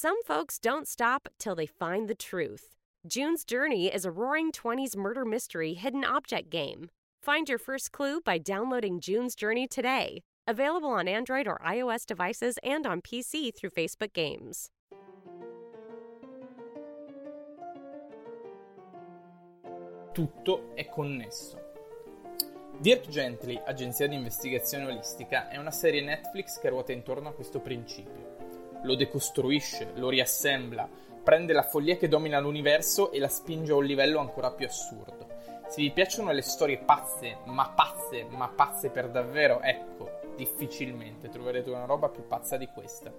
Some folks don't stop till they find the truth. June's Journey is a roaring 20s murder mystery hidden object game. Find your first clue by downloading June's Journey today. Available on Android or iOS devices and on PC through Facebook Games. Tutto è connesso. Dirk Gently, agenzia di investigazione olistica, è una serie Netflix che ruota intorno a questo principio. Lo decostruisce, lo riassembla, prende la follia che domina l'universo e la spinge a un livello ancora più assurdo. Se vi piacciono le storie pazze, ma pazze, ma pazze per davvero, ecco, difficilmente troverete una roba più pazza di questa.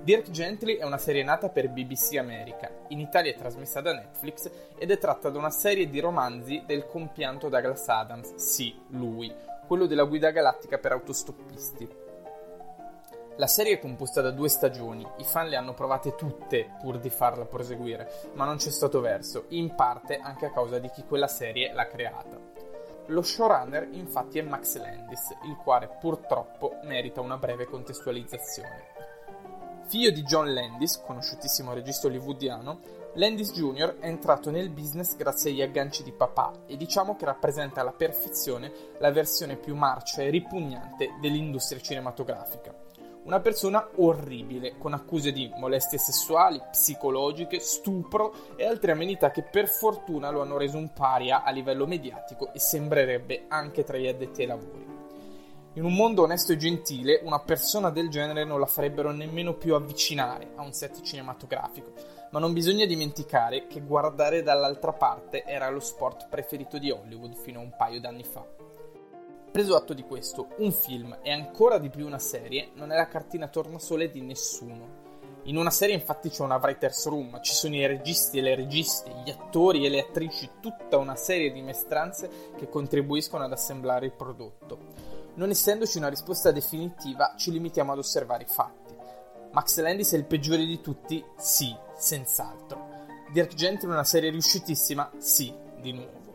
Dirk Gently è una serie nata per BBC America, in Italia è trasmessa da Netflix ed è tratta da una serie di romanzi del compianto Douglas Adams, sì, lui, quello della guida galattica per autostoppisti. La serie è composta da due stagioni, i fan le hanno provate tutte pur di farla proseguire, ma non c'è stato verso, in parte anche a causa di chi quella serie l'ha creata. Lo showrunner infatti è Max Landis, il quale purtroppo merita una breve contestualizzazione. Figlio di John Landis, conosciutissimo regista hollywoodiano, Landis Jr. è entrato nel business grazie agli agganci di papà e diciamo che rappresenta alla perfezione la versione più marcia e ripugnante dell'industria cinematografica. Una persona orribile, con accuse di molestie sessuali, psicologiche, stupro e altre amenità che per fortuna lo hanno reso un paria a livello mediatico e sembrerebbe anche tra gli addetti ai lavori. In un mondo onesto e gentile, una persona del genere non la farebbero nemmeno più avvicinare a un set cinematografico, ma non bisogna dimenticare che guardare dall'altra parte era lo sport preferito di Hollywood fino a un paio d'anni fa. Preso atto di questo, un film e ancora di più una serie non è la cartina tornasole di nessuno. In una serie infatti c'è una writer's room, ci sono i registi e le registe, gli attori e le attrici, tutta una serie di mestranze che contribuiscono ad assemblare il prodotto. Non essendoci una risposta definitiva, ci limitiamo ad osservare i fatti. Max Landis è il peggiore di tutti? Sì, senz'altro. Dirk Gently è una serie riuscitissima? Sì, di nuovo.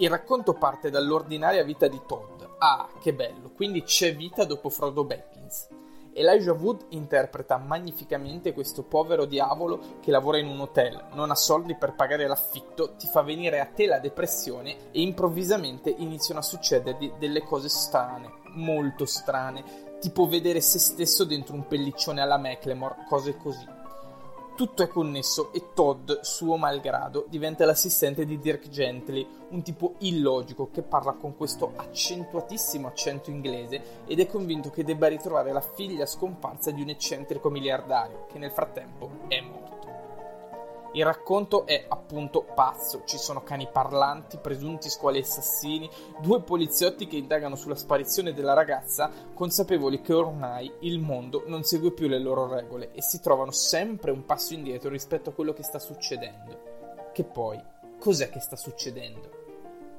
Il racconto parte dall'ordinaria vita di Todd. Ah, che bello, quindi c'è vita dopo Frodo Baggins. Elijah Wood interpreta magnificamente questo povero diavolo che lavora in un hotel, non ha soldi per pagare l'affitto, ti fa venire a te la depressione e improvvisamente iniziano a succedergli delle cose strane, molto strane, tipo vedere se stesso dentro un pelliccione alla Macklemore, cose così. Tutto è connesso e Todd, suo malgrado, diventa l'assistente di Dirk Gently, un tipo illogico che parla con questo accentuatissimo accento inglese ed è convinto che debba ritrovare la figlia scomparsa di un eccentrico miliardario che nel frattempo è morto. Il racconto è appunto pazzo, ci sono cani parlanti, presunti squali assassini, due poliziotti che indagano sulla sparizione della ragazza, consapevoli che ormai il mondo non segue più le loro regole e si trovano sempre un passo indietro rispetto a quello che sta succedendo. Che poi, cos'è che sta succedendo?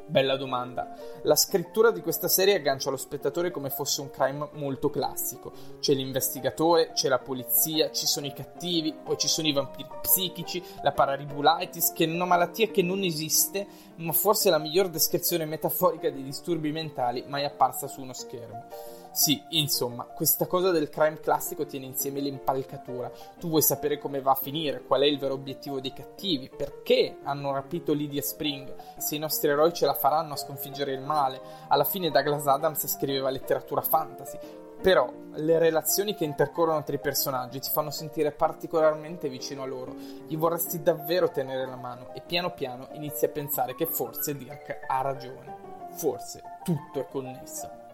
Bella domanda. La scrittura di questa serie aggancia lo spettatore come fosse un crime molto classico. C'è l'investigatore, c'è la polizia, ci sono i cattivi, poi ci sono i vampiri psichici, la pararibulitis, che è una malattia che non esiste, ma forse è la miglior descrizione metaforica dei disturbi mentali mai apparsa su uno schermo. Sì, insomma, questa cosa del crime classico tiene insieme l'impalcatura. Tu vuoi sapere come va a finire, qual è il vero obiettivo dei cattivi, perché hanno rapito Lydia Spring, se i nostri eroi ce la faranno a sconfiggere il male. Alla fine Douglas Adams scriveva letteratura fantasy. Però le relazioni che intercorrono tra i personaggi ti fanno sentire particolarmente vicino a loro, gli vorresti davvero tenere la mano e piano piano inizi a pensare che forse Dirk ha ragione, forse tutto è connesso.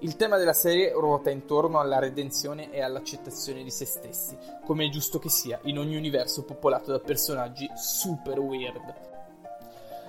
Il tema della serie ruota intorno alla redenzione e all'accettazione di se stessi, come è giusto che sia in ogni universo popolato da personaggi super weird.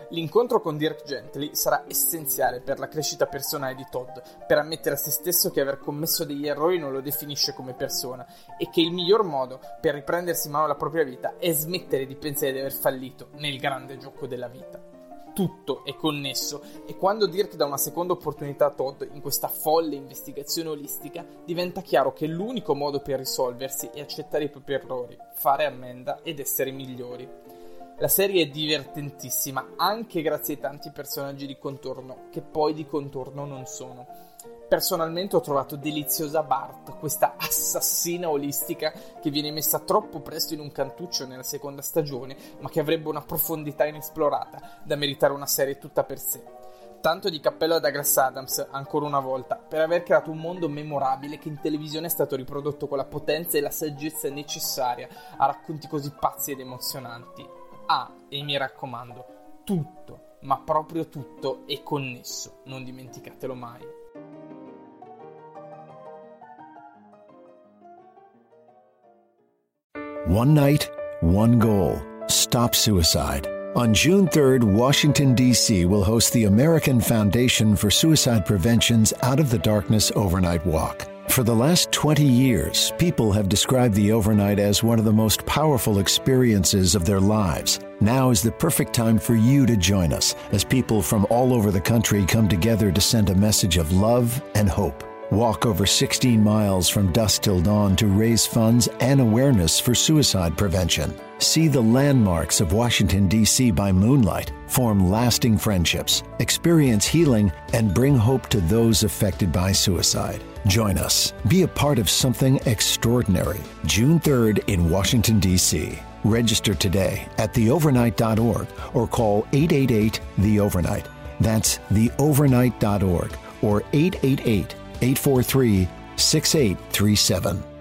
L'incontro con Dirk Gently sarà essenziale per la crescita personale di Todd, per ammettere a se stesso che aver commesso degli errori non lo definisce come persona e che il miglior modo per riprendersi in mano la propria vita è smettere di pensare di aver fallito nel grande gioco della vita tutto è connesso e quando Dirk dà una seconda opportunità a Todd in questa folle investigazione olistica diventa chiaro che l'unico modo per risolversi è accettare i propri errori, fare ammenda ed essere migliori. La serie è divertentissima anche grazie ai tanti personaggi di contorno che poi di contorno non sono. Personalmente ho trovato deliziosa Bart, questa assassina olistica che viene messa troppo presto in un cantuccio nella seconda stagione, ma che avrebbe una profondità inesplorata da meritare una serie tutta per sé. Tanto di cappello a Douglas Adams, ancora una volta, per aver creato un mondo memorabile che in televisione è stato riprodotto con la potenza e la saggezza necessaria a racconti così pazzi ed emozionanti. Ah, e mi raccomando, tutto, ma proprio tutto è connesso, non dimenticatelo mai. One night, one goal stop suicide. On June 3rd, Washington, D.C. will host the American Foundation for Suicide Prevention's Out of the Darkness Overnight Walk. For the last 20 years, people have described the overnight as one of the most powerful experiences of their lives. Now is the perfect time for you to join us as people from all over the country come together to send a message of love and hope. Walk over 16 miles from dusk till dawn to raise funds and awareness for suicide prevention. See the landmarks of Washington, D.C. by moonlight, form lasting friendships, experience healing, and bring hope to those affected by suicide. Join us. Be a part of something extraordinary. June 3rd in Washington, D.C. Register today at theovernight.org or call 888 The Overnight. That's theovernight.org or 888 843 6837.